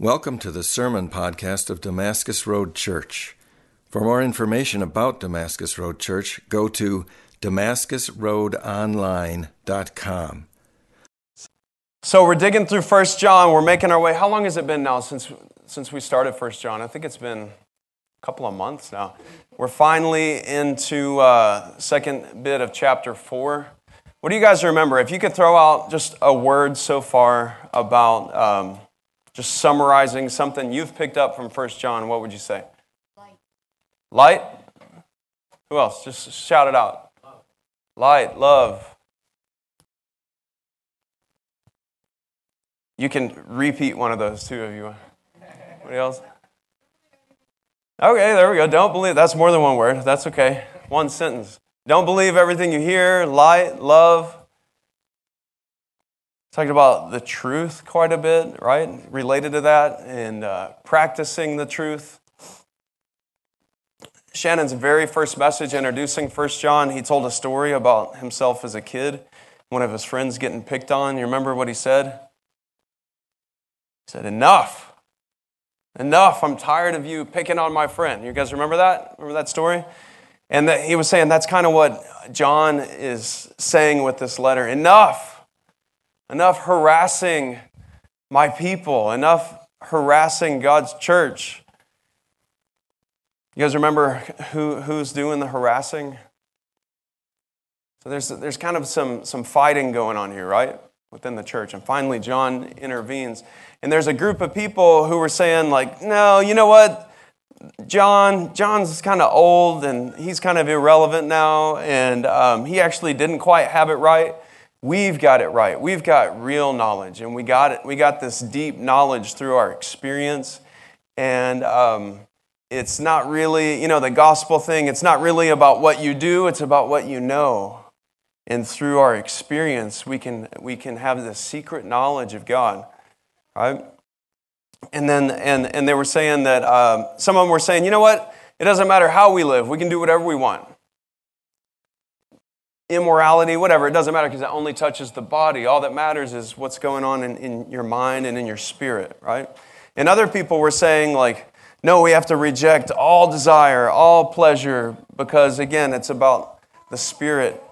Welcome to the sermon podcast of Damascus Road Church. For more information about Damascus Road Church, go to damascusroadonline.com. So we're digging through First John. We're making our way. How long has it been now since since we started First John? I think it's been a couple of months now. We're finally into uh, second bit of chapter four. What do you guys remember? If you could throw out just a word so far about um, just summarizing something you've picked up from First John, what would you say? Light. Light. Who else? Just shout it out. Love. Light, love. You can repeat one of those, two of you. Anybody else? Okay, there we go. Don't believe. That's more than one word. That's okay. One sentence. Don't believe everything you hear. Light, love. Talked about the truth quite a bit, right? Related to that, and uh, practicing the truth. Shannon's very first message introducing First John, he told a story about himself as a kid, one of his friends getting picked on. You remember what he said? He said, Enough. Enough. I'm tired of you picking on my friend. You guys remember that? Remember that story? And that he was saying that's kind of what John is saying with this letter. Enough enough harassing my people, enough harassing God's church. You guys remember who, who's doing the harassing? So there's, there's kind of some, some fighting going on here, right? Within the church. And finally, John intervenes. And there's a group of people who were saying, like, no, you know what? John, John's kind of old and he's kind of irrelevant now. And um, he actually didn't quite have it right. We've got it right. We've got real knowledge, and we got it. We got this deep knowledge through our experience, and um, it's not really, you know, the gospel thing. It's not really about what you do. It's about what you know, and through our experience, we can we can have this secret knowledge of God, right? And then and and they were saying that um, some of them were saying, you know what? It doesn't matter how we live. We can do whatever we want immorality, whatever, it doesn't matter because it only touches the body. All that matters is what's going on in, in your mind and in your spirit, right? And other people were saying, like, no, we have to reject all desire, all pleasure, because again, it's about the spirit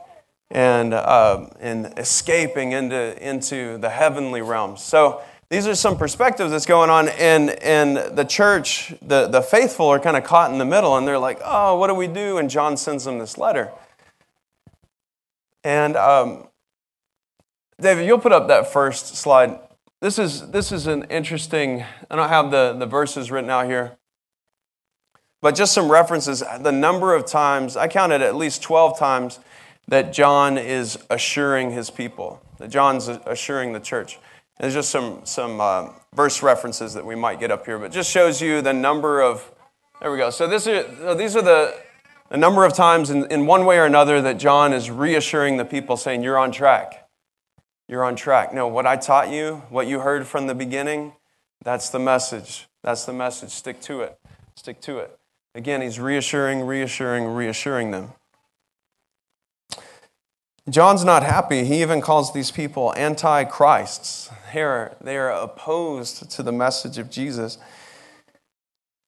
and, uh, and escaping into, into the heavenly realms. So these are some perspectives that's going on, and, and the church, the, the faithful, are kind of caught in the middle, and they're like, oh, what do we do? And John sends them this letter. And um, David, you'll put up that first slide. This is, this is an interesting, I don't have the, the verses written out here, but just some references. The number of times, I counted at least 12 times that John is assuring his people, that John's assuring the church. There's just some, some uh, verse references that we might get up here, but just shows you the number of, there we go. So this are, these are the, a number of times in, in one way or another that John is reassuring the people, saying, You're on track. You're on track. No, what I taught you, what you heard from the beginning, that's the message. That's the message. Stick to it. Stick to it. Again, he's reassuring, reassuring, reassuring them. John's not happy. He even calls these people antichrists. They are, they are opposed to the message of Jesus.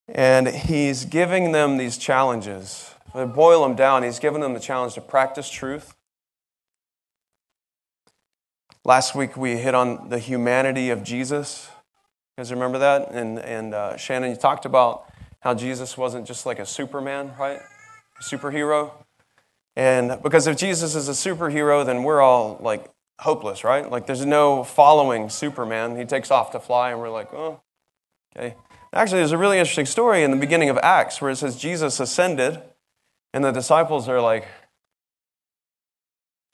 And he's giving them these challenges. Boil them down, he's given them the challenge to practice truth. Last week we hit on the humanity of Jesus. You guys remember that? And, and uh, Shannon, you talked about how Jesus wasn't just like a Superman, right? A superhero. And because if Jesus is a superhero, then we're all like hopeless, right? Like there's no following Superman. He takes off to fly, and we're like, oh, okay. Actually, there's a really interesting story in the beginning of Acts where it says Jesus ascended and the disciples are like,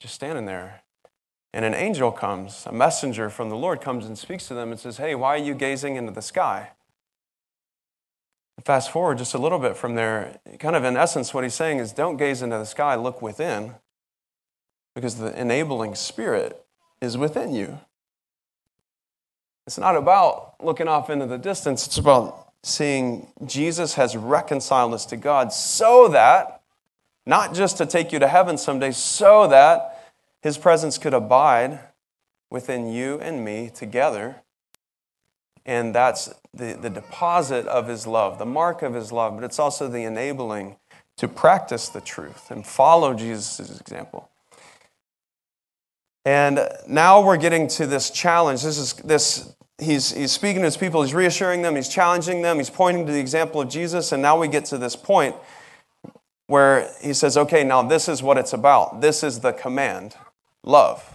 just standing there. And an angel comes, a messenger from the Lord comes and speaks to them and says, Hey, why are you gazing into the sky? Fast forward just a little bit from there, kind of in essence, what he's saying is don't gaze into the sky, look within, because the enabling spirit is within you. It's not about looking off into the distance, it's about seeing Jesus has reconciled us to God so that not just to take you to heaven someday, so that his presence could abide within you and me together. And that's the, the deposit of his love, the mark of his love, but it's also the enabling to practice the truth and follow Jesus' example. And now we're getting to this challenge. This is this he's, he's speaking to his people, he's reassuring them, he's challenging them, he's pointing to the example of Jesus, and now we get to this point where he says, okay, now this is what it's about. This is the command love.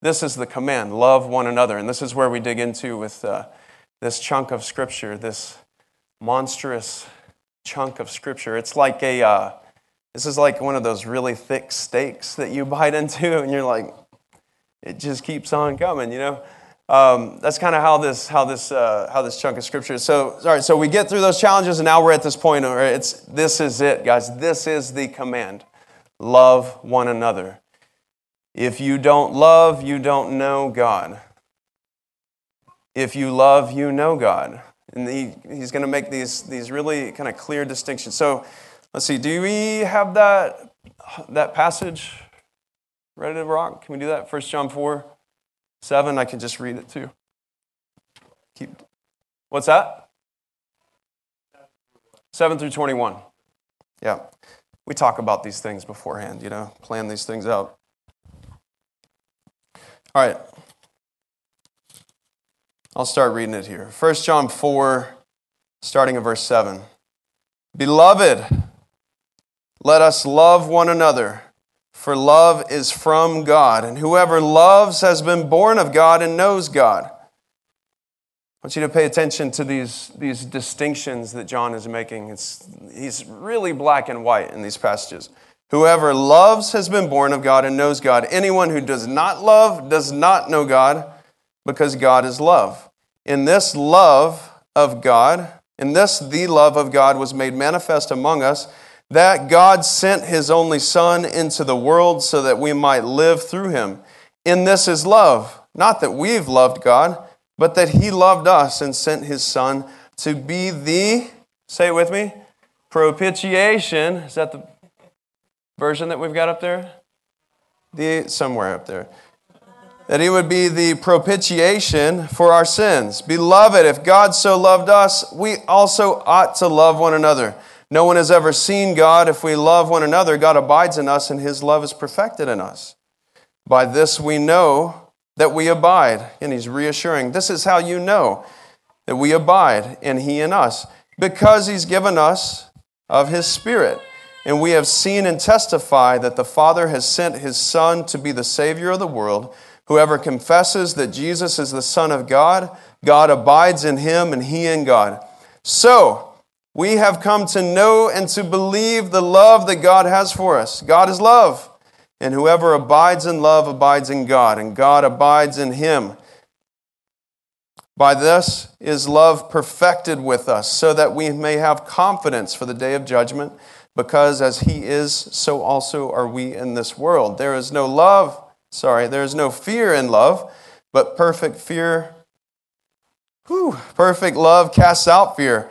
This is the command love one another. And this is where we dig into with uh, this chunk of scripture, this monstrous chunk of scripture. It's like a, uh, this is like one of those really thick steaks that you bite into, and you're like, it just keeps on coming, you know? Um, that's kind of how this how this uh, how this chunk of scripture is. So, all right, so we get through those challenges, and now we're at this point where it's this is it, guys. This is the command: love one another. If you don't love, you don't know God. If you love, you know God. And he, he's going to make these these really kind of clear distinctions. So, let's see. Do we have that that passage ready to rock? Can we do that? First John four. 7, I can just read it too. Keep. What's that? 7 through 21. Yeah. We talk about these things beforehand, you know, plan these things out. All right. I'll start reading it here. 1 John 4, starting at verse 7. Beloved, let us love one another for love is from God, and whoever loves has been born of God and knows God. I want you to pay attention to these, these distinctions that John is making. It's, he's really black and white in these passages. Whoever loves has been born of God and knows God. Anyone who does not love does not know God, because God is love. In this love of God, in this the love of God was made manifest among us that God sent his only Son into the world so that we might live through him. In this is love, not that we've loved God, but that he loved us and sent his Son to be the, say it with me, propitiation. Is that the version that we've got up there? The, somewhere up there. That he would be the propitiation for our sins. Beloved, if God so loved us, we also ought to love one another. No one has ever seen God. If we love one another, God abides in us, and his love is perfected in us. By this we know that we abide. And he's reassuring this is how you know that we abide in he and us, because he's given us of his Spirit. And we have seen and testify that the Father has sent his Son to be the Savior of the world. Whoever confesses that Jesus is the Son of God, God abides in him, and he in God. So, we have come to know and to believe the love that God has for us. God is love. And whoever abides in love abides in God, and God abides in him. By this is love perfected with us, so that we may have confidence for the day of judgment, because as he is, so also are we in this world. There is no love, sorry, there is no fear in love, but perfect fear, whew, perfect love casts out fear.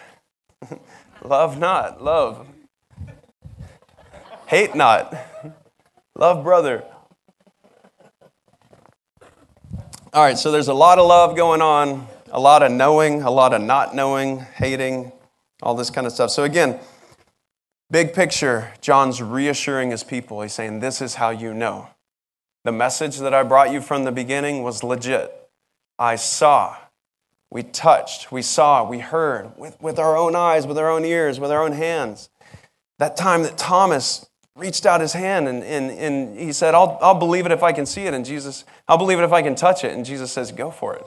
love not, love. Hate not, love brother. All right, so there's a lot of love going on, a lot of knowing, a lot of not knowing, hating, all this kind of stuff. So, again, big picture, John's reassuring his people. He's saying, This is how you know. The message that I brought you from the beginning was legit. I saw, we touched, we saw, we heard with, with our own eyes, with our own ears, with our own hands. That time that Thomas reached out his hand and, and, and he said, I'll, I'll believe it if I can see it. And Jesus, I'll believe it if I can touch it. And Jesus says, Go for it.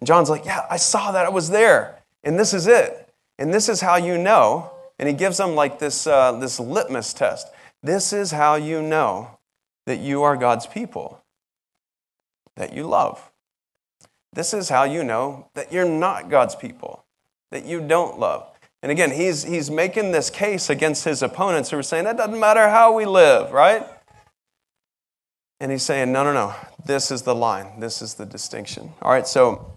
And John's like, Yeah, I saw that. I was there. And this is it. And this is how you know. And he gives them like this, uh, this litmus test. This is how you know that you are God's people, that you love. This is how you know that you're not God's people, that you don't love. And again, he's, he's making this case against his opponents who are saying, it doesn't matter how we live, right? And he's saying, no, no, no. This is the line. This is the distinction. All right, so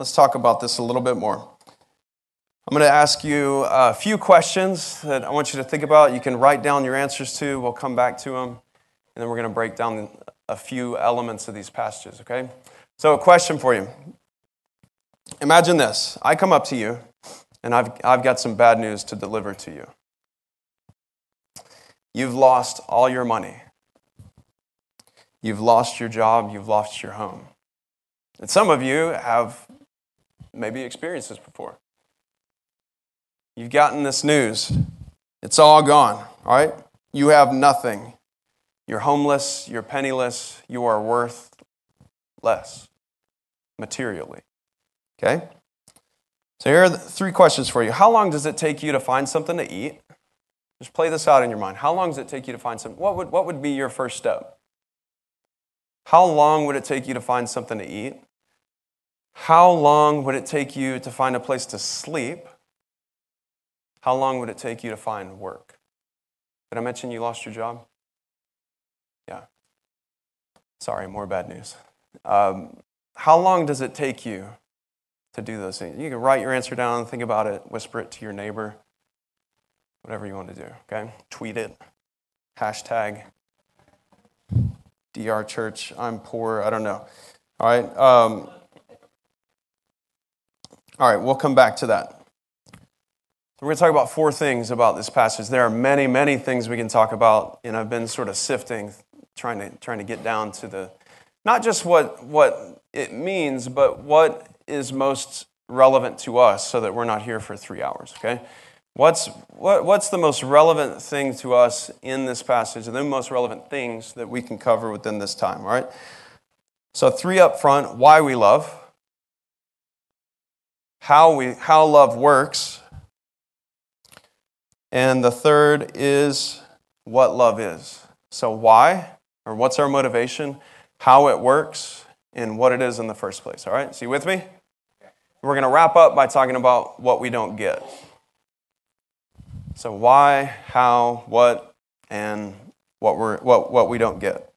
let's talk about this a little bit more. I'm going to ask you a few questions that I want you to think about. You can write down your answers to. We'll come back to them. And then we're going to break down a few elements of these passages, okay? So, a question for you. Imagine this I come up to you, and I've, I've got some bad news to deliver to you. You've lost all your money, you've lost your job, you've lost your home. And some of you have maybe experienced this before. You've gotten this news. It's all gone, all right? You have nothing. You're homeless, you're penniless, you are worth less materially. Okay? So here are three questions for you. How long does it take you to find something to eat? Just play this out in your mind. How long does it take you to find something? What would, what would be your first step? How long would it take you to find something to eat? How long would it take you to find a place to sleep? How long would it take you to find work? Did I mention you lost your job? Yeah. Sorry, more bad news. Um, how long does it take you to do those things? You can write your answer down, think about it, whisper it to your neighbor, whatever you want to do, okay? Tweet it, hashtag DR Church, I'm poor, I don't know. All right. Um, all right, we'll come back to that. We're going to talk about four things about this passage. There are many, many things we can talk about, and I've been sort of sifting, trying to, trying to get down to the, not just what, what it means, but what is most relevant to us so that we're not here for three hours, okay? What's, what, what's the most relevant thing to us in this passage, and the most relevant things that we can cover within this time, all right? So, three up front why we love, how, we, how love works, and the third is what love is. So, why, or what's our motivation, how it works, and what it is in the first place. All right? See with me? We're going to wrap up by talking about what we don't get. So, why, how, what, and what, we're, what, what we don't get.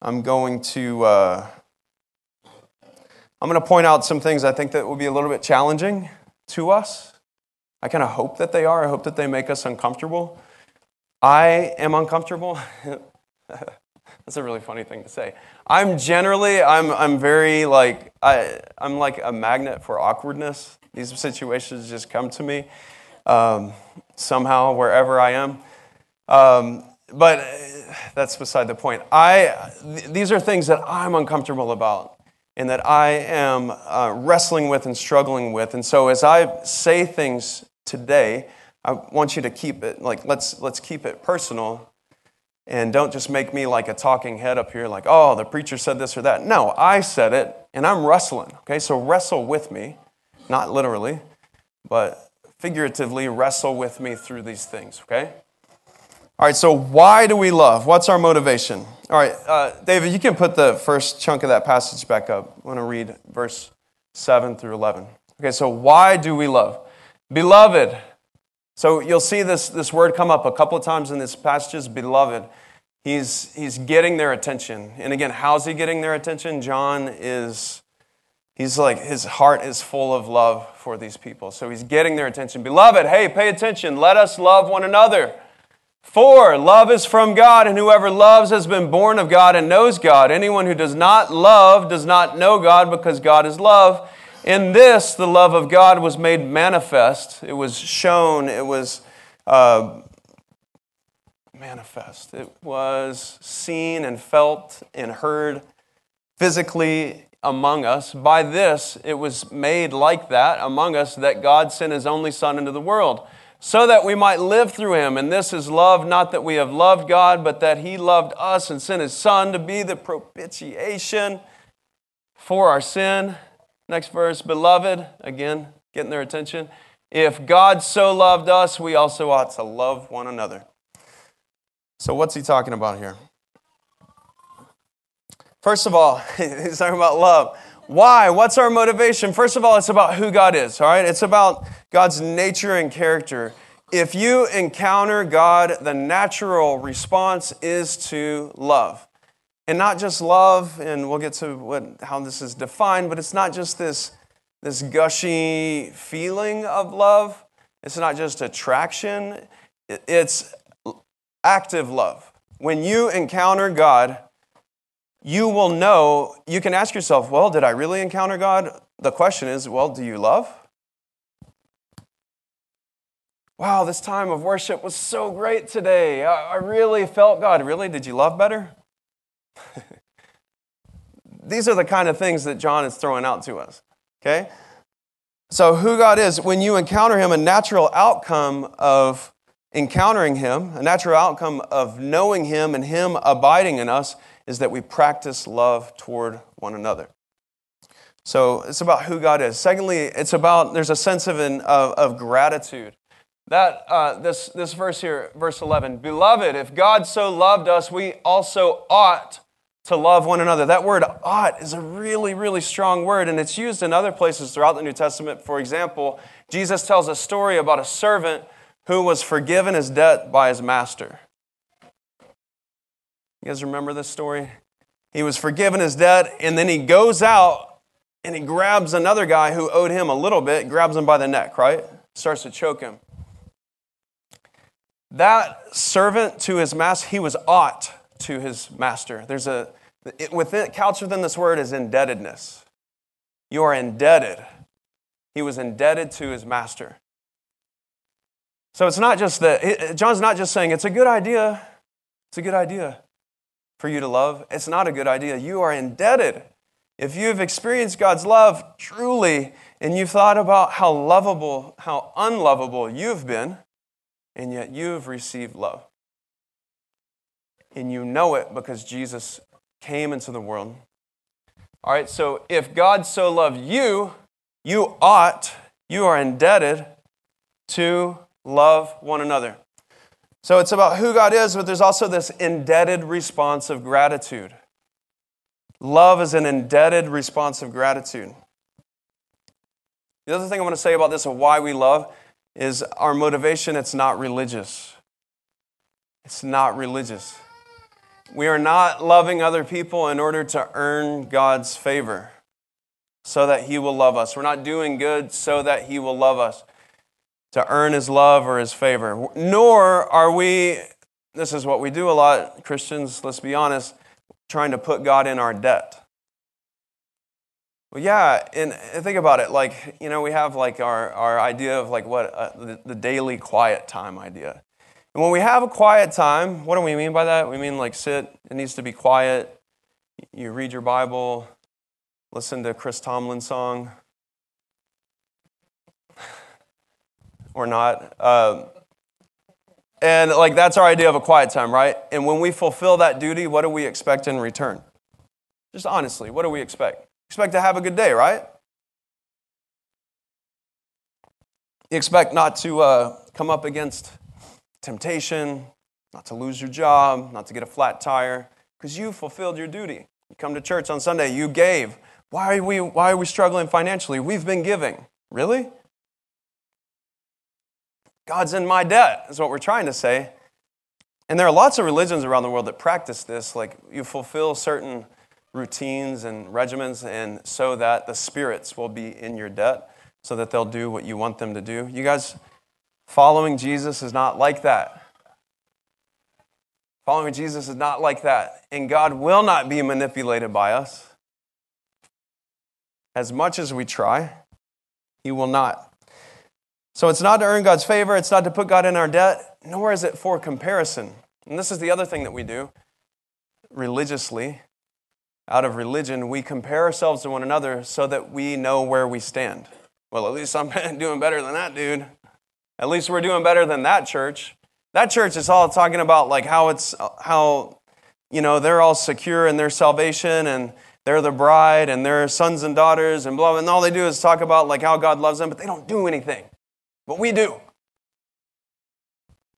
I'm going to. Uh, I'm going to point out some things I think that will be a little bit challenging to us I kind of hope that they are. I hope that they make us uncomfortable. I am uncomfortable. That's a really funny thing to say. I'm generally, I'm, I'm very like, I, I'm like a magnet for awkwardness. These situations just come to me um, somehow, wherever I am. Um, but that's beside the point. I, th- these are things that I'm uncomfortable about and that I am uh, wrestling with and struggling with. And so as I say things today, I want you to keep it like let's let's keep it personal and don't just make me like a talking head up here like, "Oh, the preacher said this or that." No, I said it and I'm wrestling. Okay? So wrestle with me, not literally, but figuratively wrestle with me through these things, okay? All right, so why do we love? What's our motivation? All right, uh, David, you can put the first chunk of that passage back up. I want to read verse 7 through 11. Okay, so why do we love? Beloved. So you'll see this, this word come up a couple of times in this passages, beloved. He's, he's getting their attention. And again, how's he getting their attention? John is, he's like, his heart is full of love for these people. So he's getting their attention. Beloved, hey, pay attention. Let us love one another. For love is from God, and whoever loves has been born of God and knows God. Anyone who does not love does not know God because God is love. In this, the love of God was made manifest. It was shown. It was uh, manifest. It was seen and felt and heard physically among us. By this, it was made like that among us that God sent his only Son into the world so that we might live through him. And this is love, not that we have loved God, but that he loved us and sent his Son to be the propitiation for our sin. Next verse, beloved, again, getting their attention. If God so loved us, we also ought to love one another. So, what's he talking about here? First of all, he's talking about love. Why? What's our motivation? First of all, it's about who God is, all right? It's about God's nature and character. If you encounter God, the natural response is to love. And not just love, and we'll get to what, how this is defined, but it's not just this, this gushy feeling of love. It's not just attraction, it's active love. When you encounter God, you will know, you can ask yourself, well, did I really encounter God? The question is, well, do you love? Wow, this time of worship was so great today. I, really felt God. Really? Did you love better? These are the kind of things that John is throwing out to us. Okay? So, who God is, when you encounter Him, a natural outcome of encountering Him, a natural outcome of knowing Him and Him abiding in us, is that we practice love toward one another. So, it's about who God is. Secondly, it's about, there's a sense of, of, of gratitude. That, uh, this, this verse here, verse 11, Beloved, if God so loved us, we also ought to love one another. That word ought is a really, really strong word, and it's used in other places throughout the New Testament. For example, Jesus tells a story about a servant who was forgiven his debt by his master. You guys remember this story? He was forgiven his debt, and then he goes out and he grabs another guy who owed him a little bit, grabs him by the neck, right? Starts to choke him. That servant to his master, he was ought to his master. There's a, it, within, couched within this word is indebtedness. You are indebted. He was indebted to his master. So it's not just that, John's not just saying it's a good idea. It's a good idea for you to love. It's not a good idea. You are indebted. If you've experienced God's love truly and you've thought about how lovable, how unlovable you've been, and yet you've received love. And you know it because Jesus came into the world. All right, so if God so loved you, you ought, you are indebted to love one another. So it's about who God is, but there's also this indebted response of gratitude. Love is an indebted response of gratitude. The other thing I want to say about this of why we love is our motivation, it's not religious. It's not religious. We are not loving other people in order to earn God's favor so that He will love us. We're not doing good so that He will love us to earn His love or His favor. Nor are we, this is what we do a lot, Christians, let's be honest, trying to put God in our debt. Well, yeah, and think about it. Like, you know, we have like our, our idea of like what uh, the, the daily quiet time idea. And when we have a quiet time, what do we mean by that? We mean like sit, it needs to be quiet. You read your Bible, listen to Chris Tomlin song, or not. Um, and like that's our idea of a quiet time, right? And when we fulfill that duty, what do we expect in return? Just honestly, what do we expect? Expect to have a good day, right? You expect not to uh, come up against temptation, not to lose your job, not to get a flat tire, because you fulfilled your duty. You come to church on Sunday, you gave. Why are we, why are we struggling financially? We've been giving. Really? God's in my debt, is what we're trying to say. And there are lots of religions around the world that practice this. Like you fulfill certain routines and regimens, and so that the spirits will be in your debt, so that they'll do what you want them to do. You guys, Following Jesus is not like that. Following Jesus is not like that. And God will not be manipulated by us. As much as we try, He will not. So it's not to earn God's favor, it's not to put God in our debt, nor is it for comparison. And this is the other thing that we do religiously. Out of religion, we compare ourselves to one another so that we know where we stand. Well, at least I'm doing better than that dude. At least we're doing better than that church. That church is all talking about like how it's how you know they're all secure in their salvation and they're the bride and they're sons and daughters and blah, blah and all they do is talk about like how God loves them, but they don't do anything. But we do.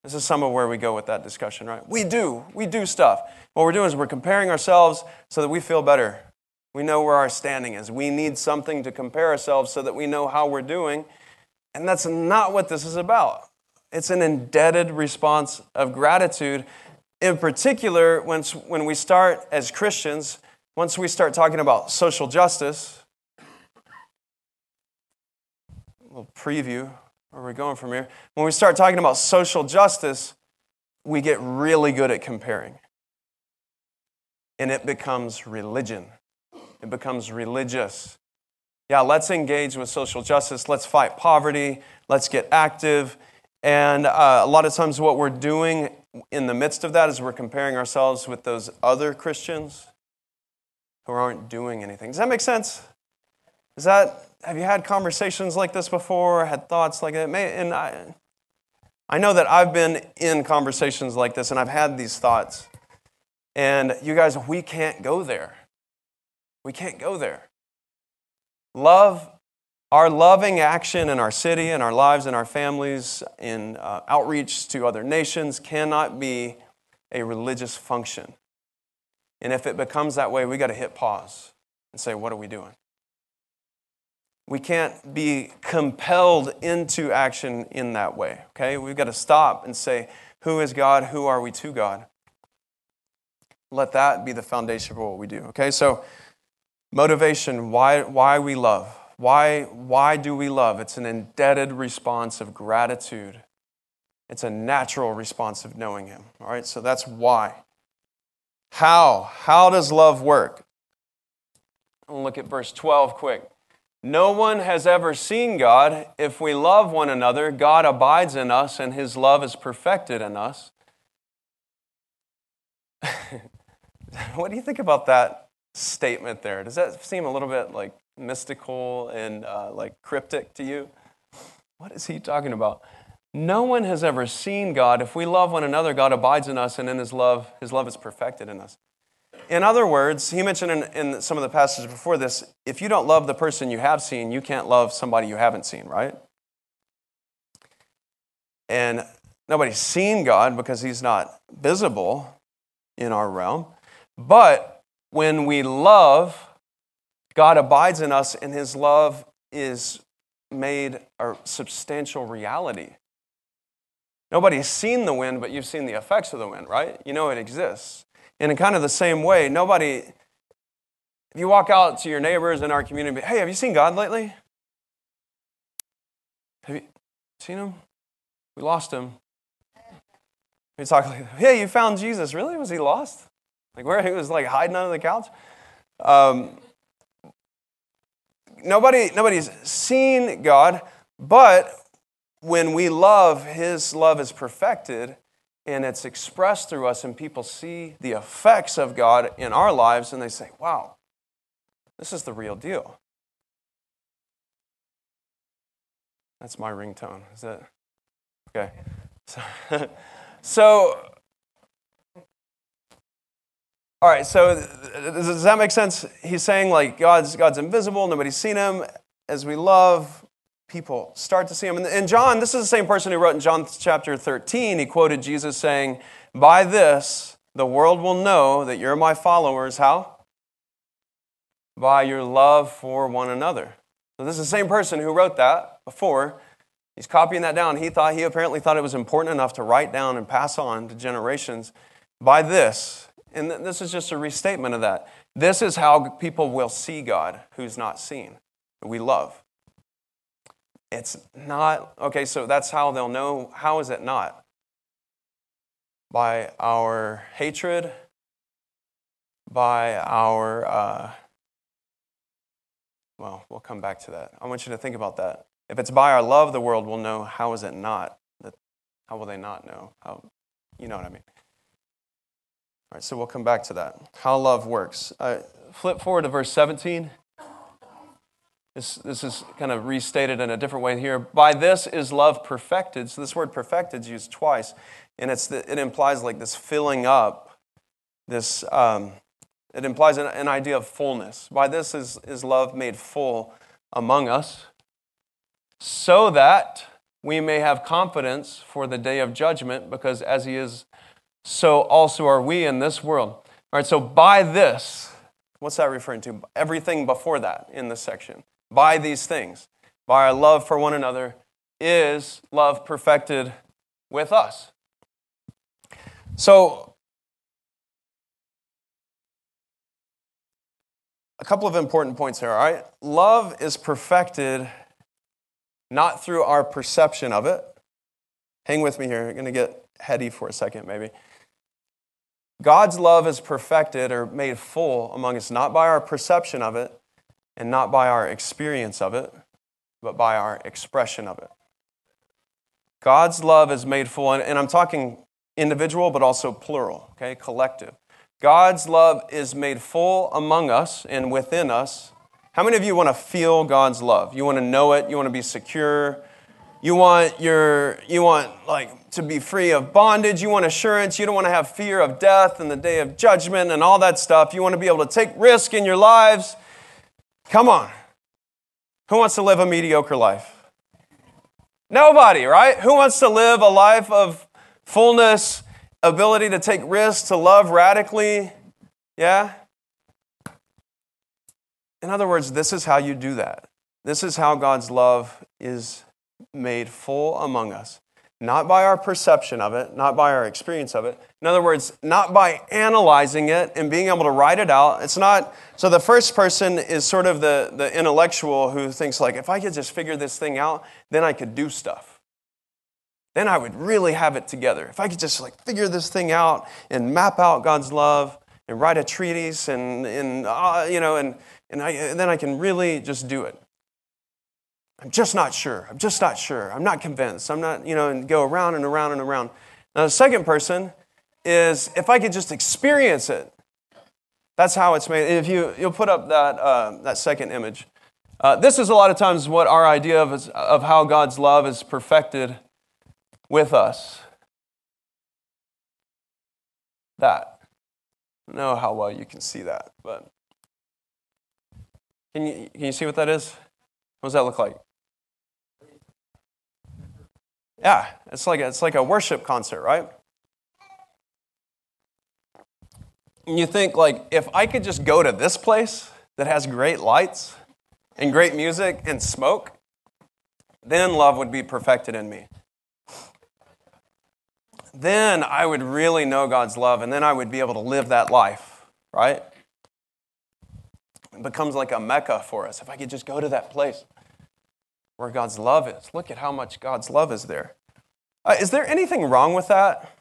This is some of where we go with that discussion, right? We do. We do stuff. What we're doing is we're comparing ourselves so that we feel better. We know where our standing is. We need something to compare ourselves so that we know how we're doing. And that's not what this is about. It's an indebted response of gratitude. In particular, when, when we start as Christians, once we start talking about social justice, a little preview where are we're going from here. When we start talking about social justice, we get really good at comparing. And it becomes religion. It becomes religious. Yeah, let's engage with social justice. Let's fight poverty. Let's get active. And uh, a lot of times, what we're doing in the midst of that is we're comparing ourselves with those other Christians who aren't doing anything. Does that make sense? Is that have you had conversations like this before? Had thoughts like that? And I, I know that I've been in conversations like this, and I've had these thoughts. And you guys, we can't go there. We can't go there. Love, our loving action in our city, in our lives, in our families, in uh, outreach to other nations cannot be a religious function. And if it becomes that way, we got to hit pause and say, what are we doing? We can't be compelled into action in that way, okay? We've got to stop and say, who is God? Who are we to God? Let that be the foundation for what we do, okay? So, motivation, why, why we love. Why, why do we love? It's an indebted response of gratitude. It's a natural response of knowing Him, all right? So, that's why. How? How does love work? I'll look at verse 12 quick. No one has ever seen God. If we love one another, God abides in us and his love is perfected in us. what do you think about that statement there? Does that seem a little bit like mystical and uh, like cryptic to you? What is he talking about? No one has ever seen God. If we love one another, God abides in us, and in his love, his love is perfected in us. In other words, he mentioned in, in some of the passages before this if you don't love the person you have seen, you can't love somebody you haven't seen, right? And nobody's seen God because he's not visible in our realm. But when we love, God abides in us, and his love is made a substantial reality. Nobody's seen the wind, but you've seen the effects of the wind, right? You know it exists. And in kind of the same way, nobody, if you walk out to your neighbors in our community, hey, have you seen God lately? Have you seen him? We lost him. We talk like, hey, you found Jesus. Really? Was he lost? Like where he was like hiding under the couch? Um, nobody, nobody's seen God, but when we love, His love is perfected and it's expressed through us, and people see the effects of God in our lives and they say, wow, this is the real deal. That's my ringtone. Is that okay? So, so all right. So does that make sense? He's saying like God's God's invisible. Nobody's seen him. As we love, people start to see him. And John, this is the same person who wrote in John chapter 13, he quoted Jesus saying, By this, the world will know that you're my followers. How? By your love for one another. So this is the same person who wrote that before. He's copying that down. He thought he apparently thought it was important enough to write down and pass on to generations. By this, and this is just a restatement of that. This is how people will see God who's not seen. We love. It's not, okay, so that's how they'll know. How is it not? By our hatred, by our, uh, well, we'll come back to that. I want you to think about that. If it's by our love, the world will know. How is it not? How will they not know? How, you know what I mean? All right, so we'll come back to that. How love works. Uh, flip forward to verse 17. This, this is kind of restated in a different way here. By this is love perfected. So this word perfected is used twice, and it's the, it implies like this filling up. This um, it implies an, an idea of fullness. By this is, is love made full among us, so that we may have confidence for the day of judgment, because as he is, so also are we in this world. All right, so by this, what's that referring to? Everything before that in this section. By these things, by our love for one another, is love perfected with us. So, a couple of important points here, all right? Love is perfected not through our perception of it. Hang with me here. I'm going to get heady for a second, maybe. God's love is perfected or made full among us not by our perception of it and not by our experience of it, but by our expression of it. God's love is made full, and I'm talking individual, but also plural, okay, collective. God's love is made full among us and within us. How many of you want to feel God's love? You want to know it, you want to be secure, you want your you want like to be free of bondage, you want assurance, you don't want to have fear of death and the day of judgment and all that stuff. You want to be able to take risk in your lives. Come on. Who wants to live a mediocre life? Nobody, right? Who wants to live a life of fullness, ability to take risks, to love radically. Yeah? In other words, this is how you do that. This is how God's love is made full among us. Not by our perception of it, not by our experience of it. In other words, not by analyzing it and being able to write it out. It's not, so the first person is sort of the, the intellectual who thinks, like, if I could just figure this thing out, then I could do stuff then I would really have it together. If I could just like figure this thing out and map out God's love and write a treatise and, and uh, you know, and, and, I, and then I can really just do it. I'm just not sure. I'm just not sure. I'm not convinced. I'm not, you know, and go around and around and around. Now, the second person is if I could just experience it. That's how it's made. If you, you'll put up that, uh, that second image. Uh, this is a lot of times what our idea of, is, of how God's love is perfected with us. That. I don't know how well you can see that, but can you, can you see what that is? What does that look like? Yeah, it's like a, it's like a worship concert, right? And you think like if I could just go to this place that has great lights and great music and smoke, then love would be perfected in me then I would really know God's love and then I would be able to live that life, right? It becomes like a mecca for us. If I could just go to that place where God's love is, look at how much God's love is there. Uh, is there anything wrong with that?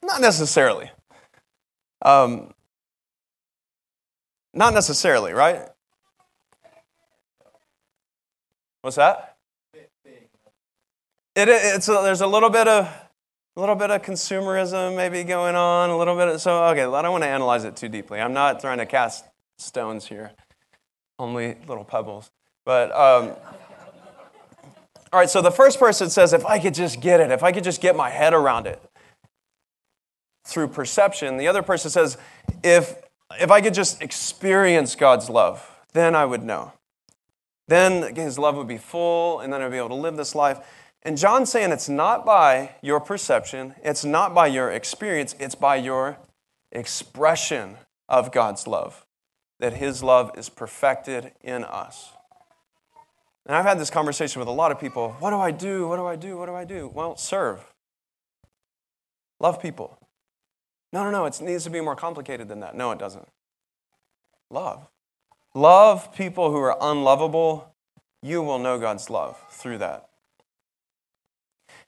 Not necessarily. Um, not necessarily, right? What's that? It, it's a, there's a little bit of a little bit of consumerism maybe going on, a little bit of, so okay, I don't want to analyze it too deeply. I'm not trying to cast stones here, only little pebbles. But um, all right, so the first person says, if I could just get it, if I could just get my head around it through perception. The other person says, if if I could just experience God's love, then I would know. Then his love would be full, and then I'd be able to live this life. And John's saying it's not by your perception, it's not by your experience, it's by your expression of God's love that His love is perfected in us. And I've had this conversation with a lot of people. What do I do? What do I do? What do I do? Well, serve. Love people. No, no, no. It needs to be more complicated than that. No, it doesn't. Love. Love people who are unlovable. You will know God's love through that.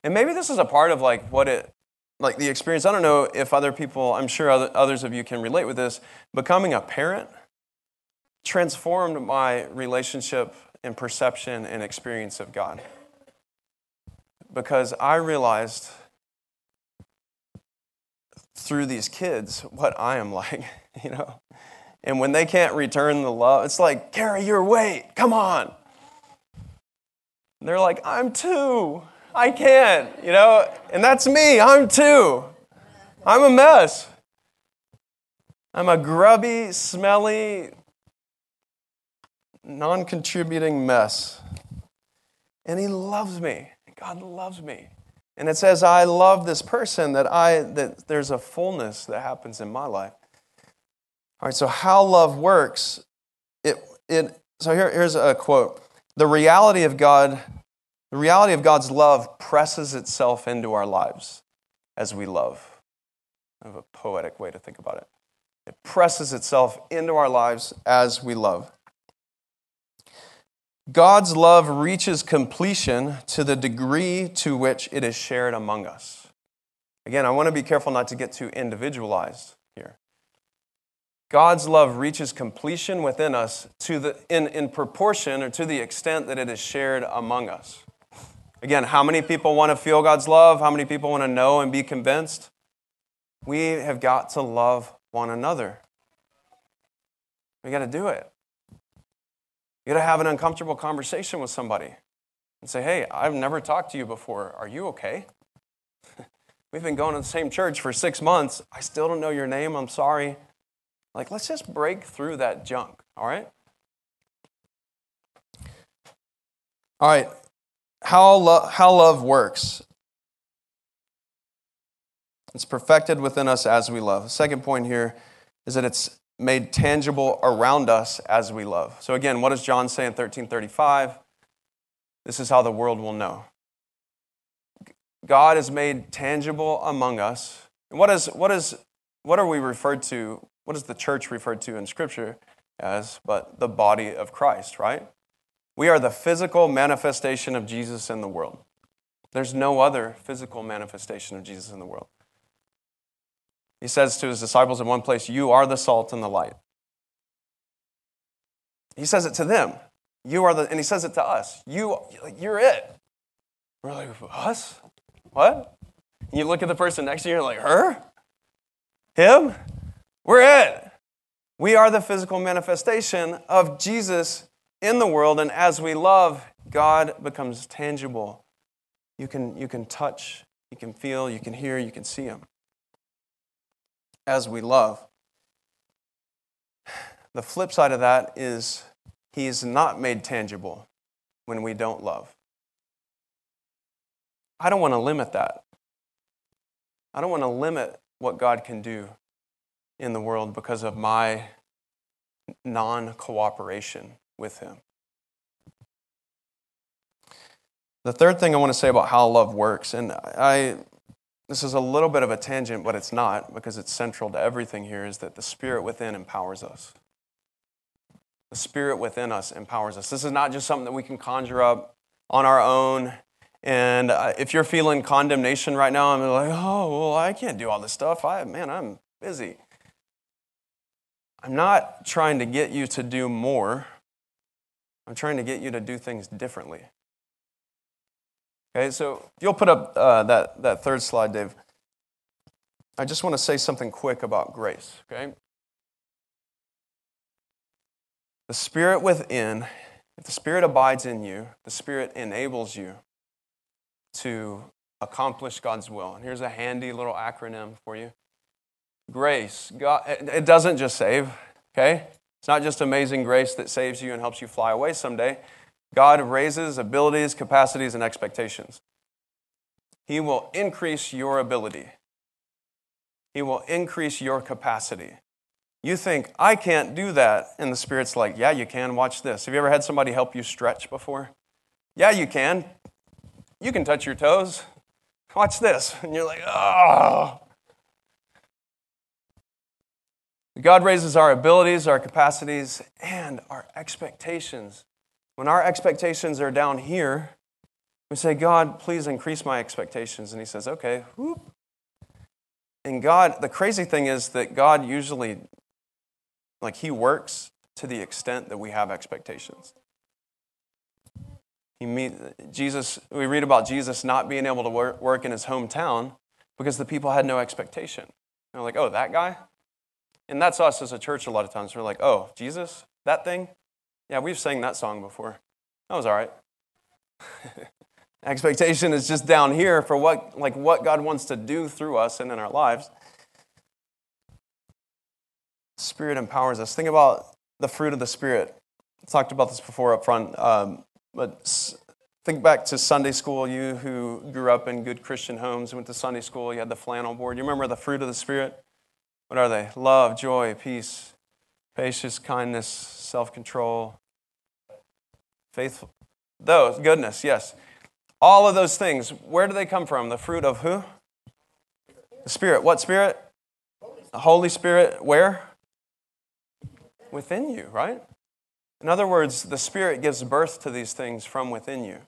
And maybe this is a part of like what it like the experience. I don't know if other people, I'm sure other, others of you can relate with this. Becoming a parent transformed my relationship and perception and experience of God. Because I realized through these kids what I am like, you know. And when they can't return the love, it's like, carry your weight, come on. And they're like, I'm two. I can't, you know, and that's me. I'm two. I'm a mess. I'm a grubby, smelly, non contributing mess. And He loves me. God loves me. And it says, I love this person, that, I, that there's a fullness that happens in my life. All right, so how love works, it, it, so here, here's a quote. The reality of God, the reality of God's love presses itself into our lives as we love. I have a poetic way to think about it. It presses itself into our lives as we love. God's love reaches completion to the degree to which it is shared among us. Again, I want to be careful not to get too individualized here. God's love reaches completion within us to the, in, in proportion or to the extent that it is shared among us. Again, how many people want to feel God's love? How many people want to know and be convinced? We have got to love one another. We got to do it. You got to have an uncomfortable conversation with somebody and say, hey, I've never talked to you before. Are you okay? We've been going to the same church for six months. I still don't know your name. I'm sorry. Like, let's just break through that junk, all right? All right, how, lo- how love works. It's perfected within us as we love. The second point here is that it's made tangible around us as we love. So again, what does John say in 1335? This is how the world will know. God is made tangible among us. And what is what is what are we referred to? What is the church referred to in scripture as but the body of Christ, right? We are the physical manifestation of Jesus in the world. There's no other physical manifestation of Jesus in the world. He says to his disciples in one place, You are the salt and the light. He says it to them. You are the, and he says it to us. You, you're it. We're like, us? What? And you look at the person next to you, you're like, her? Him? We're it. We are the physical manifestation of Jesus in the world, and as we love, God becomes tangible. You can, you can touch, you can feel, you can hear, you can see Him as we love. The flip side of that is he is not made tangible when we don't love. I don't want to limit that. I don't want to limit what God can do in the world because of my non cooperation with Him. The third thing I want to say about how love works, and I this is a little bit of a tangent, but it's not because it's central to everything here, is that the Spirit within empowers us. The Spirit within us empowers us. This is not just something that we can conjure up on our own. And uh, if you're feeling condemnation right now, I'm like, oh, well, I can't do all this stuff. I, man, I'm busy. I'm not trying to get you to do more. I'm trying to get you to do things differently. Okay, so if you'll put up uh, that, that third slide, Dave. I just want to say something quick about grace, okay? The Spirit within, if the Spirit abides in you, the Spirit enables you to accomplish God's will. And here's a handy little acronym for you Grace. God, it doesn't just save, okay? It's not just amazing grace that saves you and helps you fly away someday. God raises abilities, capacities, and expectations. He will increase your ability. He will increase your capacity. You think, I can't do that. And the Spirit's like, Yeah, you can. Watch this. Have you ever had somebody help you stretch before? Yeah, you can. You can touch your toes. Watch this. And you're like, Oh. God raises our abilities, our capacities, and our expectations when our expectations are down here, we say, God, please increase my expectations. And He says, okay, whoop. And God, the crazy thing is that God usually, like, He works to the extent that we have expectations. He meet, Jesus, we read about Jesus not being able to work, work in his hometown because the people had no expectation. They're like, oh, that guy? And that's us as a church a lot of times. We're like, oh, Jesus, that thing? Yeah, we've sang that song before. That was all right. Expectation is just down here for what, like what God wants to do through us and in our lives. Spirit empowers us. Think about the fruit of the Spirit. I talked about this before up front, um, but Think back to Sunday school, you who grew up in good Christian homes, went to Sunday school, you had the flannel board. You remember the fruit of the Spirit? What are they? Love, joy, peace, patience, kindness, self control, faithful. Those, goodness, yes. All of those things, where do they come from? The fruit of who? The Spirit. What Spirit? The Holy Spirit, where? Within you, right? In other words, the Spirit gives birth to these things from within you.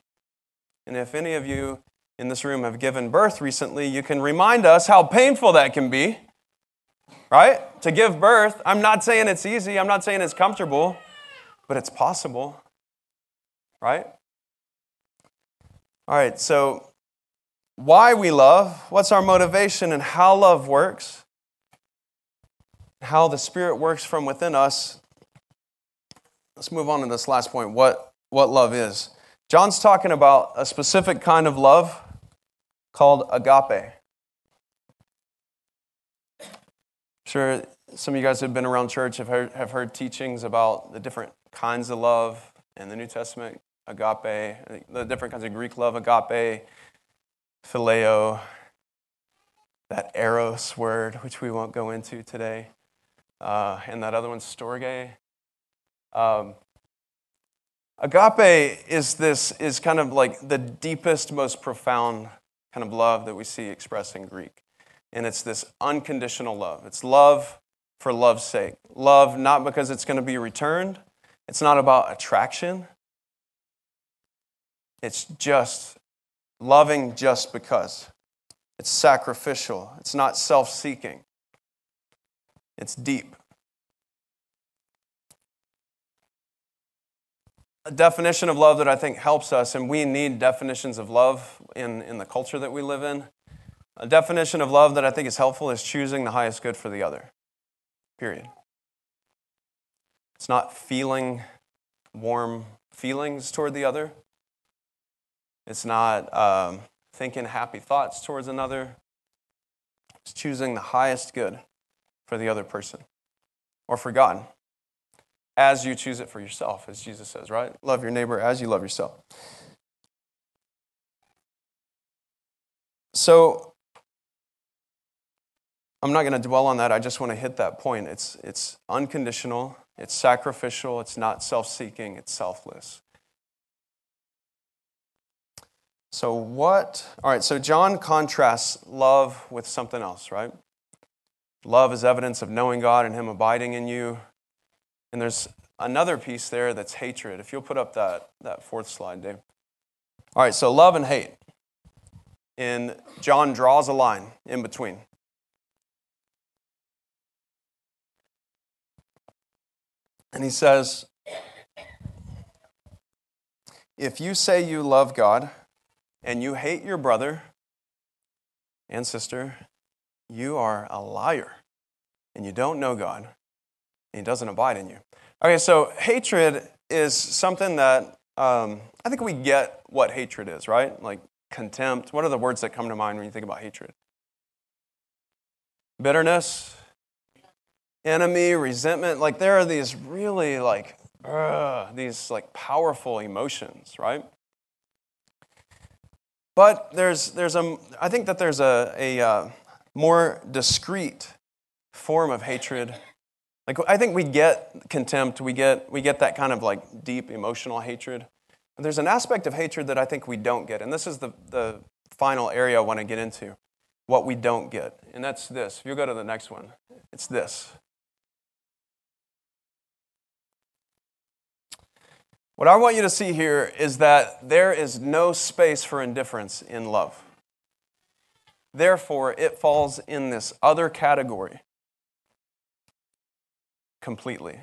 And if any of you in this room have given birth recently, you can remind us how painful that can be, right? To give birth. I'm not saying it's easy, I'm not saying it's comfortable, but it's possible, right? All right, so why we love, what's our motivation, and how love works, how the Spirit works from within us. Let's move on to this last point what, what love is. John's talking about a specific kind of love called agape. Sure, some of you guys have been around church have heard, have heard teachings about the different kinds of love in the New Testament agape, the different kinds of Greek love, agape, phileo, that eros word, which we won't go into today, uh, and that other one's storge. Um, Agape is this is kind of like the deepest, most profound kind of love that we see expressed in Greek. And it's this unconditional love. It's love for love's sake. Love not because it's going to be returned. It's not about attraction. It's just loving just because. It's sacrificial. It's not self seeking. It's deep. a definition of love that I think helps us, and we need definitions of love in, in the culture that we live in. A definition of love that I think is helpful is choosing the highest good for the other. Period. It's not feeling warm feelings toward the other. It's not um, thinking happy thoughts towards another. It's choosing the highest good for the other person or for God as you choose it for yourself, as Jesus says, right? Love your neighbor as you love yourself. So, I'm not going to dwell on that. I just want to hit that point. It's, it's unconditional, it's sacrificial, it's not self seeking, it's selfless. So, what? All right, so John contrasts love with something else, right? Love is evidence of knowing God and Him abiding in you. And there's another piece there that's hatred. If you'll put up that, that fourth slide, Dave. All right, so love and hate. And John draws a line in between. And he says, If you say you love God and you hate your brother and sister, you are a liar and you don't know God and he doesn't abide in you. Okay, so hatred is something that um, I think we get what hatred is, right? Like contempt. What are the words that come to mind when you think about hatred? Bitterness, enemy, resentment. Like there are these really like uh, these like powerful emotions, right? But there's there's a I think that there's a a uh, more discreet form of hatred like I think we get contempt, we get we get that kind of like deep emotional hatred. But there's an aspect of hatred that I think we don't get, and this is the, the final area I want to get into. What we don't get. And that's this. If you go to the next one, it's this. What I want you to see here is that there is no space for indifference in love. Therefore, it falls in this other category completely.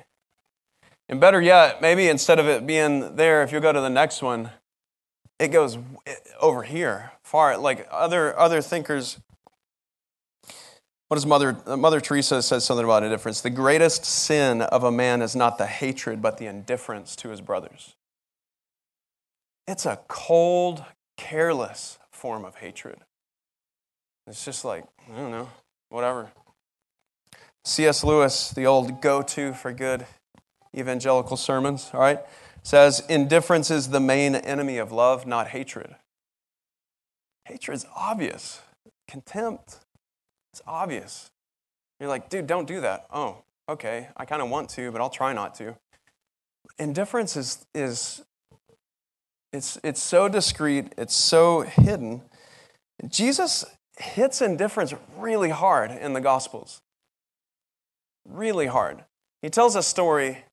And better yet, maybe instead of it being there, if you go to the next one, it goes over here, far. Like other other thinkers, what does Mother uh, Mother Teresa says something about indifference? The greatest sin of a man is not the hatred, but the indifference to his brothers. It's a cold, careless form of hatred. It's just like, I don't know, whatever. C.S. Lewis, the old go to for good, evangelical sermons, all right? Says indifference is the main enemy of love, not hatred. Hatred's obvious. Contempt, it's obvious. You're like, dude, don't do that. Oh, okay, I kind of want to, but I'll try not to. Indifference is, is it's, it's so discreet, it's so hidden. Jesus hits indifference really hard in the Gospels. Really hard. He tells a story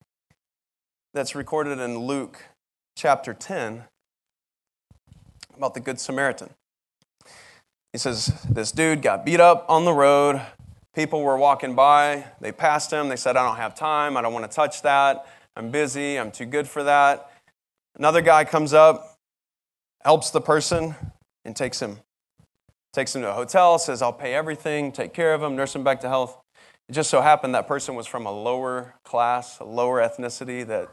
that's recorded in Luke chapter 10 about the Good Samaritan. He says, This dude got beat up on the road. People were walking by. They passed him. They said, I don't have time. I don't want to touch that. I'm busy. I'm too good for that. Another guy comes up, helps the person, and takes him. Takes him to a hotel, says, I'll pay everything, take care of him, nurse him back to health. It just so happened that person was from a lower class, a lower ethnicity that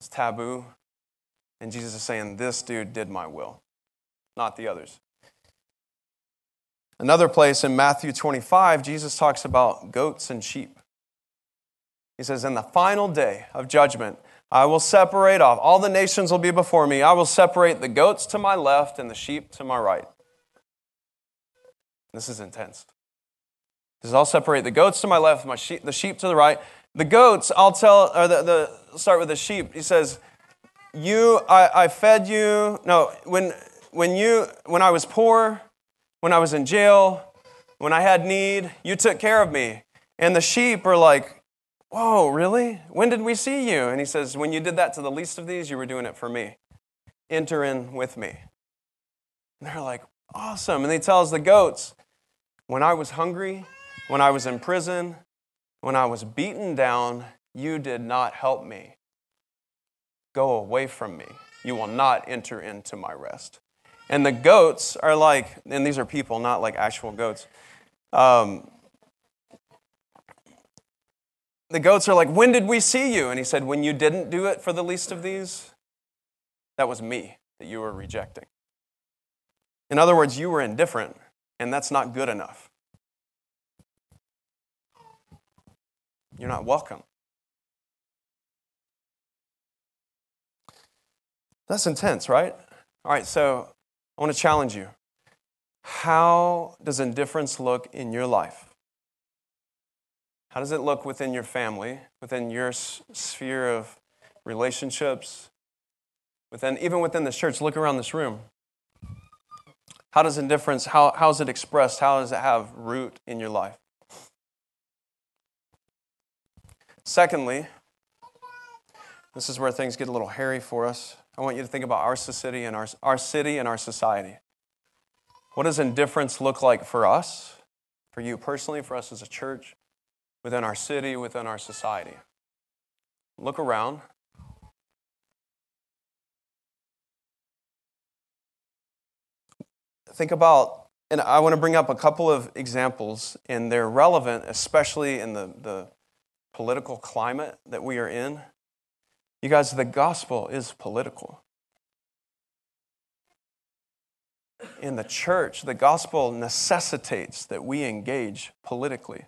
is taboo. And Jesus is saying, This dude did my will, not the others. Another place in Matthew 25, Jesus talks about goats and sheep. He says, In the final day of judgment, I will separate off. All the nations will be before me. I will separate the goats to my left and the sheep to my right. This is intense. He says, I'll separate the goats to my left, my sheep, the sheep to the right. The goats, I'll tell, or the, the start with the sheep. He says, You, I, I fed you. No, when when you when I was poor, when I was in jail, when I had need, you took care of me. And the sheep are like, Whoa, really? When did we see you? And he says, When you did that to the least of these, you were doing it for me. Enter in with me. And they're like, Awesome. And he tells the goats, When I was hungry, when I was in prison, when I was beaten down, you did not help me. Go away from me. You will not enter into my rest. And the goats are like, and these are people, not like actual goats. Um, the goats are like, When did we see you? And he said, When you didn't do it for the least of these, that was me that you were rejecting. In other words, you were indifferent, and that's not good enough. You're not welcome. That's intense, right? All right, so I want to challenge you. How does indifference look in your life? How does it look within your family, within your sphere of relationships, within even within this church? Look around this room. How does indifference, how, how is it expressed? How does it have root in your life? Secondly, this is where things get a little hairy for us. I want you to think about our city and our, our city and our society. What does indifference look like for us, for you personally, for us as a church? within our city, within our society. Look around. Think about, and I want to bring up a couple of examples, and they're relevant, especially in the, the political climate that we are in. You guys, the gospel is political. In the church, the gospel necessitates that we engage politically.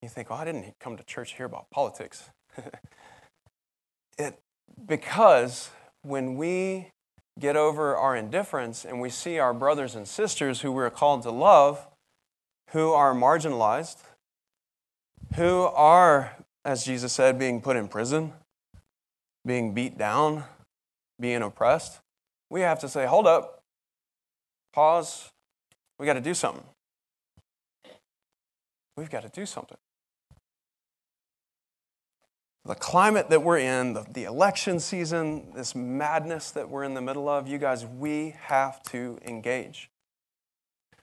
You think, well, I didn't come to church to hear about politics. it, because when we get over our indifference and we see our brothers and sisters who we're called to love, who are marginalized, who are, as Jesus said, being put in prison, being beat down, being oppressed, we have to say, hold up, pause, we got to do something. We've got to do something the climate that we're in, the, the election season, this madness that we're in the middle of, you guys, we have to engage.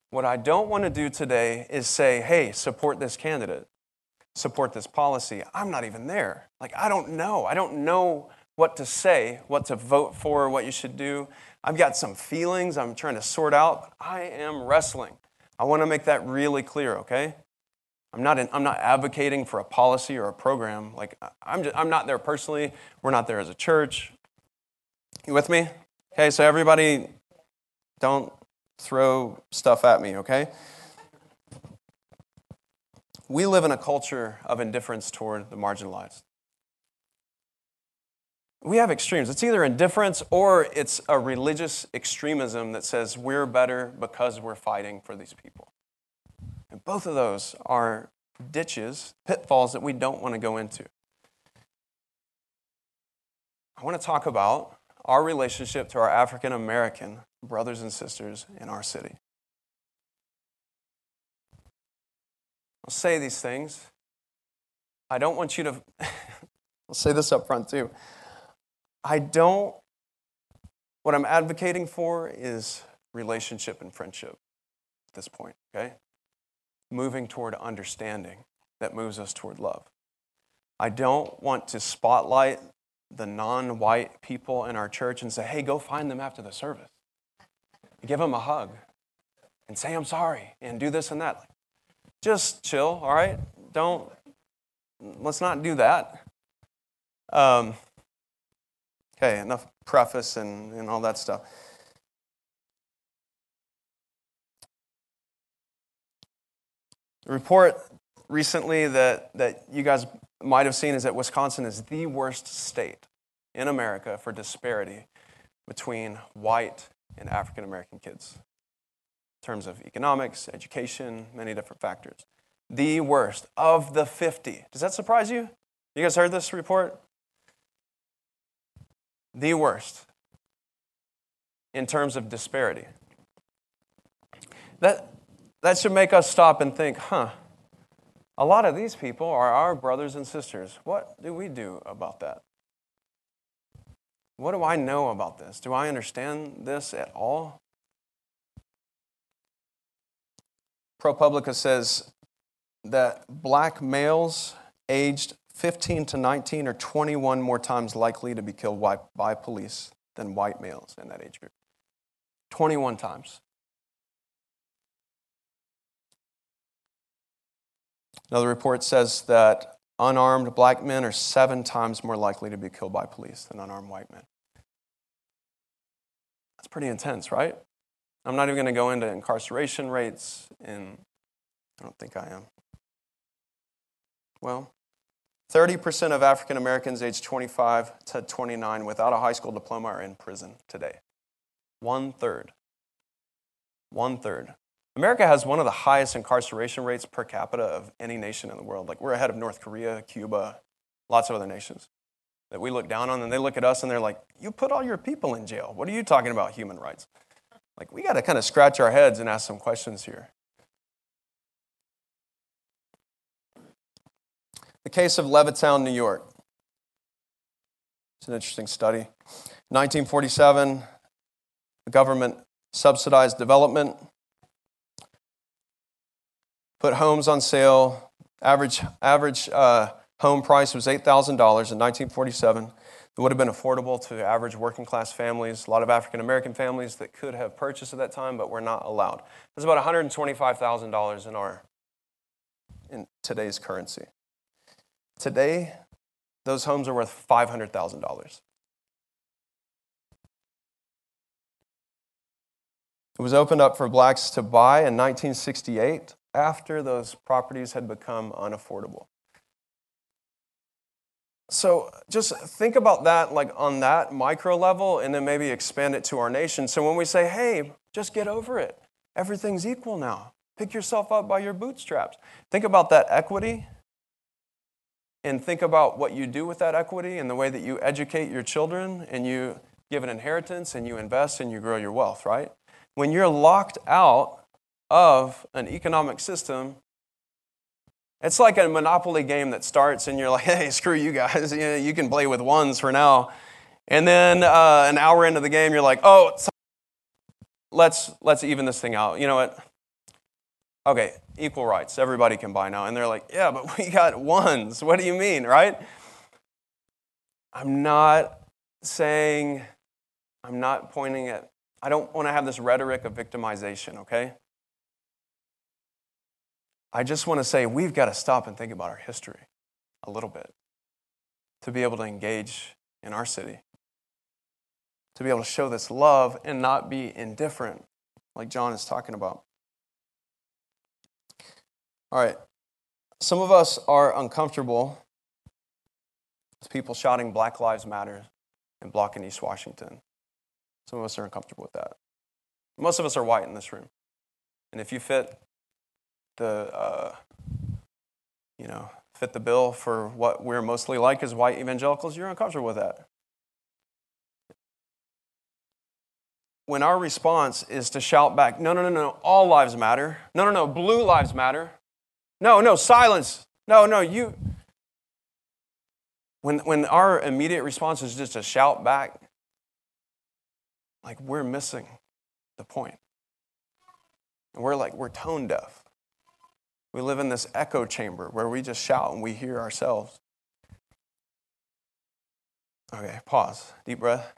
What I don't want to do today is say, hey, support this candidate, support this policy. I'm not even there. Like, I don't know. I don't know what to say, what to vote for, what you should do. I've got some feelings I'm trying to sort out. I am wrestling. I want to make that really clear, okay? I'm not, in, I'm not advocating for a policy or a program. Like, I'm, just, I'm not there personally. We're not there as a church. You with me? Okay, so everybody, don't throw stuff at me, okay? We live in a culture of indifference toward the marginalized. We have extremes. It's either indifference or it's a religious extremism that says we're better because we're fighting for these people. And both of those are ditches, pitfalls that we don't want to go into. I want to talk about our relationship to our African American brothers and sisters in our city. I'll say these things. I don't want you to, I'll say this up front too. I don't, what I'm advocating for is relationship and friendship at this point, okay? Moving toward understanding that moves us toward love. I don't want to spotlight the non white people in our church and say, hey, go find them after the service. Give them a hug and say, I'm sorry, and do this and that. Just chill, all right? Don't, let's not do that. Um, okay, enough preface and, and all that stuff. The report recently that, that you guys might have seen is that Wisconsin is the worst state in America for disparity between white and African American kids terms of economics, education, many different factors. The worst of the 50. Does that surprise you? You guys heard this report? The worst in terms of disparity. That, that should make us stop and think, huh, a lot of these people are our brothers and sisters. What do we do about that? What do I know about this? Do I understand this at all? ProPublica says that black males aged 15 to 19 are 21 more times likely to be killed by police than white males in that age group. 21 times. Another report says that unarmed black men are seven times more likely to be killed by police than unarmed white men. That's pretty intense, right? I'm not even going to go into incarceration rates, and I don't think I am. Well, 30% of African Americans aged 25 to 29 without a high school diploma are in prison today. One third. One third. America has one of the highest incarceration rates per capita of any nation in the world. Like we're ahead of North Korea, Cuba, lots of other nations that we look down on, and they look at us and they're like, You put all your people in jail. What are you talking about, human rights? Like, we got to kind of scratch our heads and ask some questions here. The case of Levittown, New York. It's an interesting study. 1947, the government subsidized development put homes on sale. Average, average uh, home price was $8,000 in 1947. It would have been affordable to average working class families, a lot of African American families that could have purchased at that time, but were not allowed. That's about $125,000 in our in today's currency. Today, those homes are worth $500,000. It was opened up for blacks to buy in 1968 after those properties had become unaffordable. So just think about that like on that micro level and then maybe expand it to our nation. So when we say, hey, just get over it, everything's equal now. Pick yourself up by your bootstraps. Think about that equity and think about what you do with that equity and the way that you educate your children and you give an inheritance and you invest and you grow your wealth, right? When you're locked out of an economic system. It's like a monopoly game that starts and you're like, hey, screw you guys. You, know, you can play with ones for now. And then uh, an hour into the game, you're like, oh, let's, let's even this thing out. You know what? Okay, equal rights. Everybody can buy now. And they're like, yeah, but we got ones. What do you mean, right? I'm not saying, I'm not pointing at, I don't want to have this rhetoric of victimization, okay? I just want to say we've got to stop and think about our history a little bit to be able to engage in our city, to be able to show this love and not be indifferent, like John is talking about. All right, Some of us are uncomfortable with people shouting Black Lives Matter and blocking East Washington. Some of us are uncomfortable with that. Most of us are white in this room. And if you fit the, uh, you know, fit the bill for what we're mostly like as white evangelicals, you're uncomfortable with that. When our response is to shout back, no, no, no, no, all lives matter. No, no, no, blue lives matter. No, no, silence. No, no, you. When, when our immediate response is just to shout back, like we're missing the point. And we're like, we're tone deaf. We live in this echo chamber where we just shout and we hear ourselves. Okay, pause. Deep breath.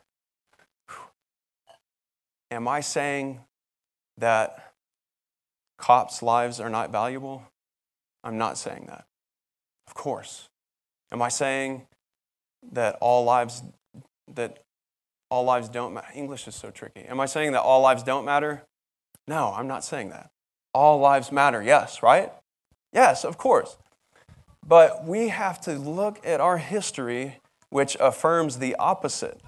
Am I saying that cops' lives are not valuable? I'm not saying that. Of course. Am I saying that all lives that all lives don't matter? English is so tricky. Am I saying that all lives don't matter? No, I'm not saying that. All lives matter, yes, right? Yes, of course. But we have to look at our history, which affirms the opposite.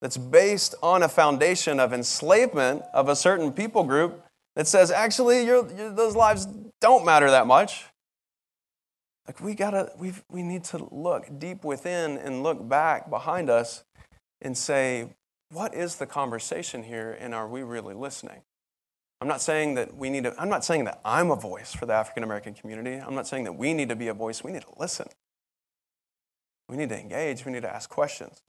That's based on a foundation of enslavement of a certain people group that says, actually, you're, you're, those lives don't matter that much. Like we gotta, we we need to look deep within and look back behind us and say, what is the conversation here, and are we really listening? I'm not saying that we need to, I'm not saying that I'm a voice for the African American community. I'm not saying that we need to be a voice. We need to listen. We need to engage. We need to ask questions.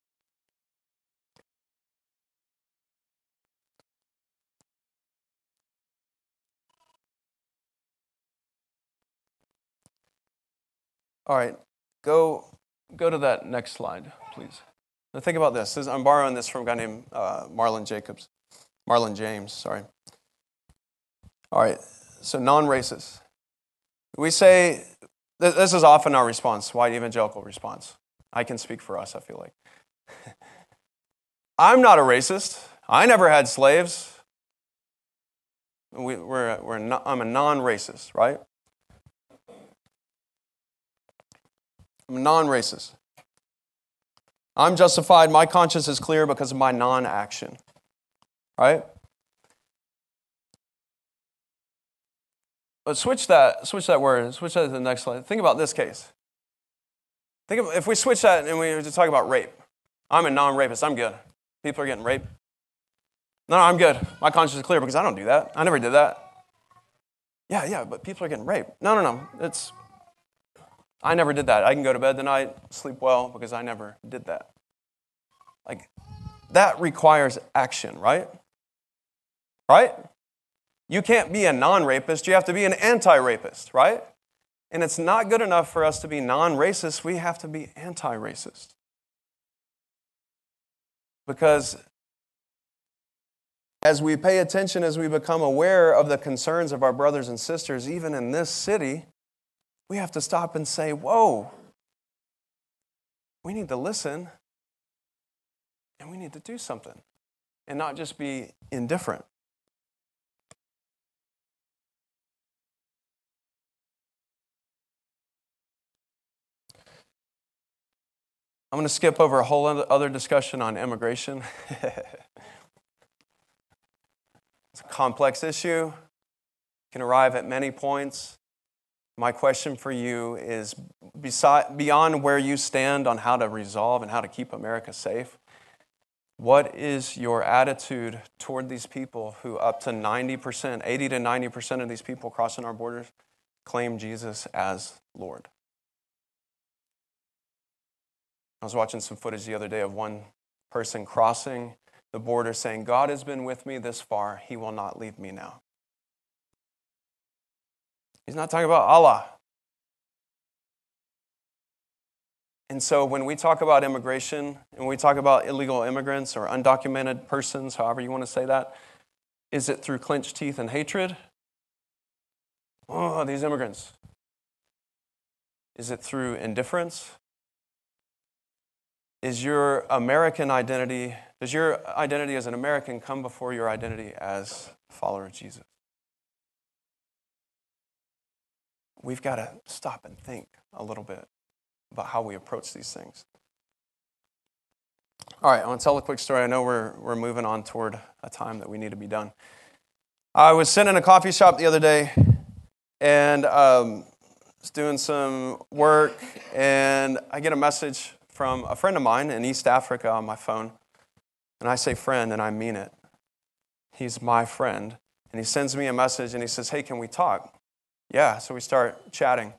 All right, go, go to that next slide, please. Now think about this. I'm borrowing this from a guy named uh, Marlon Jacobs. Marlon James, sorry. All right, so non racist. We say, this is often our response, white evangelical response. I can speak for us, I feel like. I'm not a racist. I never had slaves. We, are we're not, I'm a non racist, right? I'm a non racist. I'm justified. My conscience is clear because of my non action. Right? But switch that, switch that word, switch that to the next slide. Think about this case. Think of, if we switch that and we just talk about rape. I'm a non rapist. I'm good. People are getting raped. No, no, I'm good. My conscience is clear because I don't do that. I never did that. Yeah, yeah, but people are getting raped. No, no, no. It's I never did that. I can go to bed tonight, sleep well, because I never did that. Like, that requires action, right? Right? You can't be a non rapist, you have to be an anti rapist, right? And it's not good enough for us to be non racist, we have to be anti racist. Because as we pay attention, as we become aware of the concerns of our brothers and sisters, even in this city, we have to stop and say, Whoa, we need to listen and we need to do something and not just be indifferent. I'm going to skip over a whole other discussion on immigration. it's a complex issue, can arrive at many points. My question for you is beyond where you stand on how to resolve and how to keep America safe, what is your attitude toward these people who, up to 90%, 80 to 90% of these people crossing our borders, claim Jesus as Lord? I was watching some footage the other day of one person crossing the border saying, God has been with me this far, he will not leave me now. He's not talking about Allah. And so when we talk about immigration and we talk about illegal immigrants or undocumented persons, however you want to say that, is it through clenched teeth and hatred? Oh, these immigrants. Is it through indifference? Is your American identity, does your identity as an American come before your identity as a follower of Jesus? we've got to stop and think a little bit about how we approach these things. All right, I want to tell a quick story. I know we're, we're moving on toward a time that we need to be done. I was sitting in a coffee shop the other day and um, was doing some work, and I get a message from a friend of mine in East Africa on my phone. And I say friend, and I mean it. He's my friend. And he sends me a message and he says, Hey, can we talk? Yeah, so we start chatting.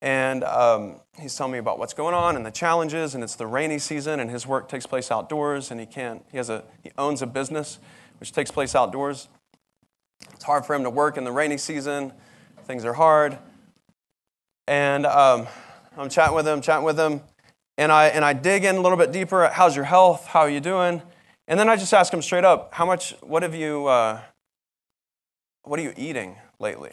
And um, he's telling me about what's going on and the challenges, and it's the rainy season, and his work takes place outdoors, and he can't, he has a, he owns a business which takes place outdoors. It's hard for him to work in the rainy season, things are hard. And um, I'm chatting with him, chatting with him, and I, and I dig in a little bit deeper. How's your health? How are you doing? And then I just ask him straight up, how much, what have you, uh, what are you eating lately?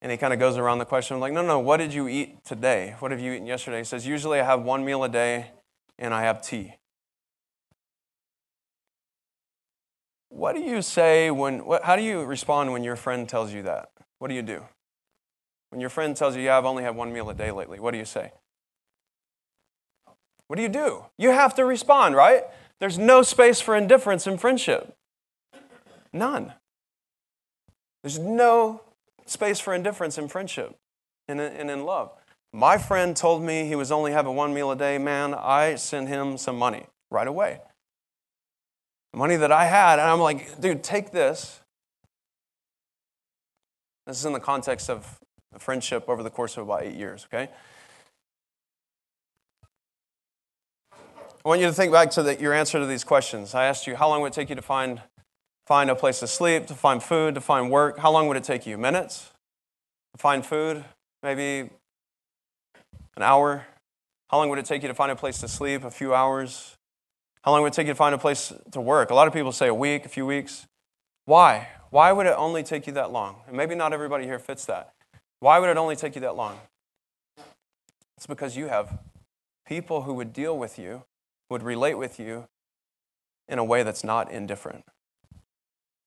And he kind of goes around the question. I'm like, no, no, what did you eat today? What have you eaten yesterday? He says, usually I have one meal a day and I have tea. What do you say when, what, how do you respond when your friend tells you that? What do you do? When your friend tells you, yeah, I've only had one meal a day lately, what do you say? What do you do? You have to respond, right? There's no space for indifference in friendship. None. There's no space for indifference in friendship and in love. My friend told me he was only having one meal a day. Man, I sent him some money right away. Money that I had. And I'm like, dude, take this. This is in the context of friendship over the course of about eight years, okay? I want you to think back to the, your answer to these questions. I asked you, how long would it take you to find find a place to sleep, to find food, to find work. How long would it take you? Minutes? To find food? Maybe an hour? How long would it take you to find a place to sleep? A few hours? How long would it take you to find a place to work? A lot of people say a week, a few weeks. Why? Why would it only take you that long? And maybe not everybody here fits that. Why would it only take you that long? It's because you have people who would deal with you, would relate with you in a way that's not indifferent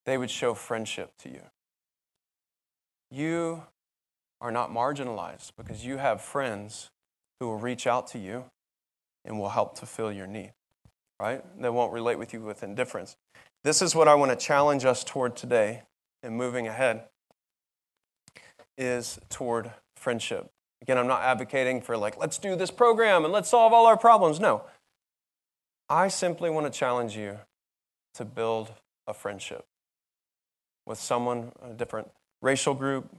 they would show friendship to you. You are not marginalized because you have friends who will reach out to you and will help to fill your need, right? They won't relate with you with indifference. This is what I want to challenge us toward today and moving ahead is toward friendship. Again, I'm not advocating for like, let's do this program and let's solve all our problems. No. I simply want to challenge you to build a friendship with someone, a different racial group,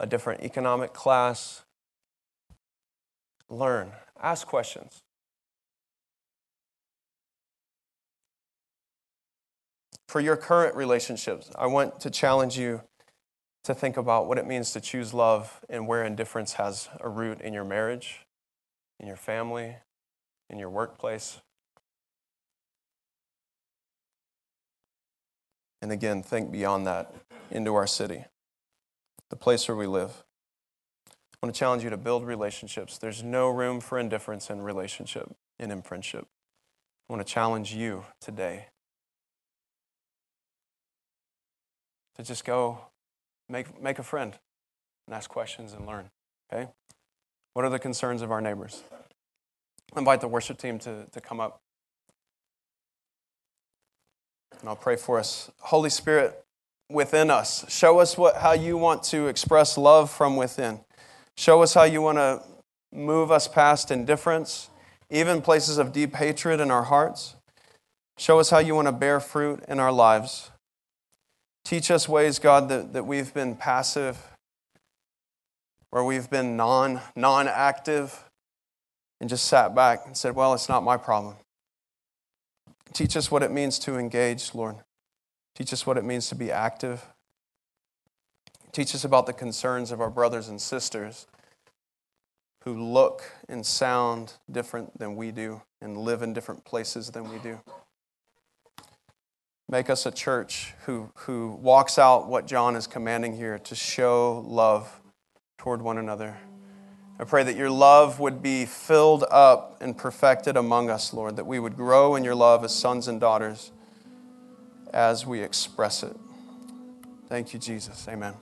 a different economic class. Learn, ask questions. For your current relationships, I want to challenge you to think about what it means to choose love and where indifference has a root in your marriage, in your family, in your workplace. And again, think beyond that into our city, the place where we live. I want to challenge you to build relationships. There's no room for indifference in relationship and in friendship. I want to challenge you today to just go make, make a friend and ask questions and learn. Okay? What are the concerns of our neighbors? I invite the worship team to, to come up. And I'll pray for us. Holy Spirit, within us, show us what, how you want to express love from within. Show us how you want to move us past indifference, even places of deep hatred in our hearts. Show us how you want to bear fruit in our lives. Teach us ways, God, that, that we've been passive, where we've been non non active, and just sat back and said, Well, it's not my problem. Teach us what it means to engage, Lord. Teach us what it means to be active. Teach us about the concerns of our brothers and sisters who look and sound different than we do and live in different places than we do. Make us a church who, who walks out what John is commanding here to show love toward one another. I pray that your love would be filled up and perfected among us, Lord, that we would grow in your love as sons and daughters as we express it. Thank you, Jesus. Amen.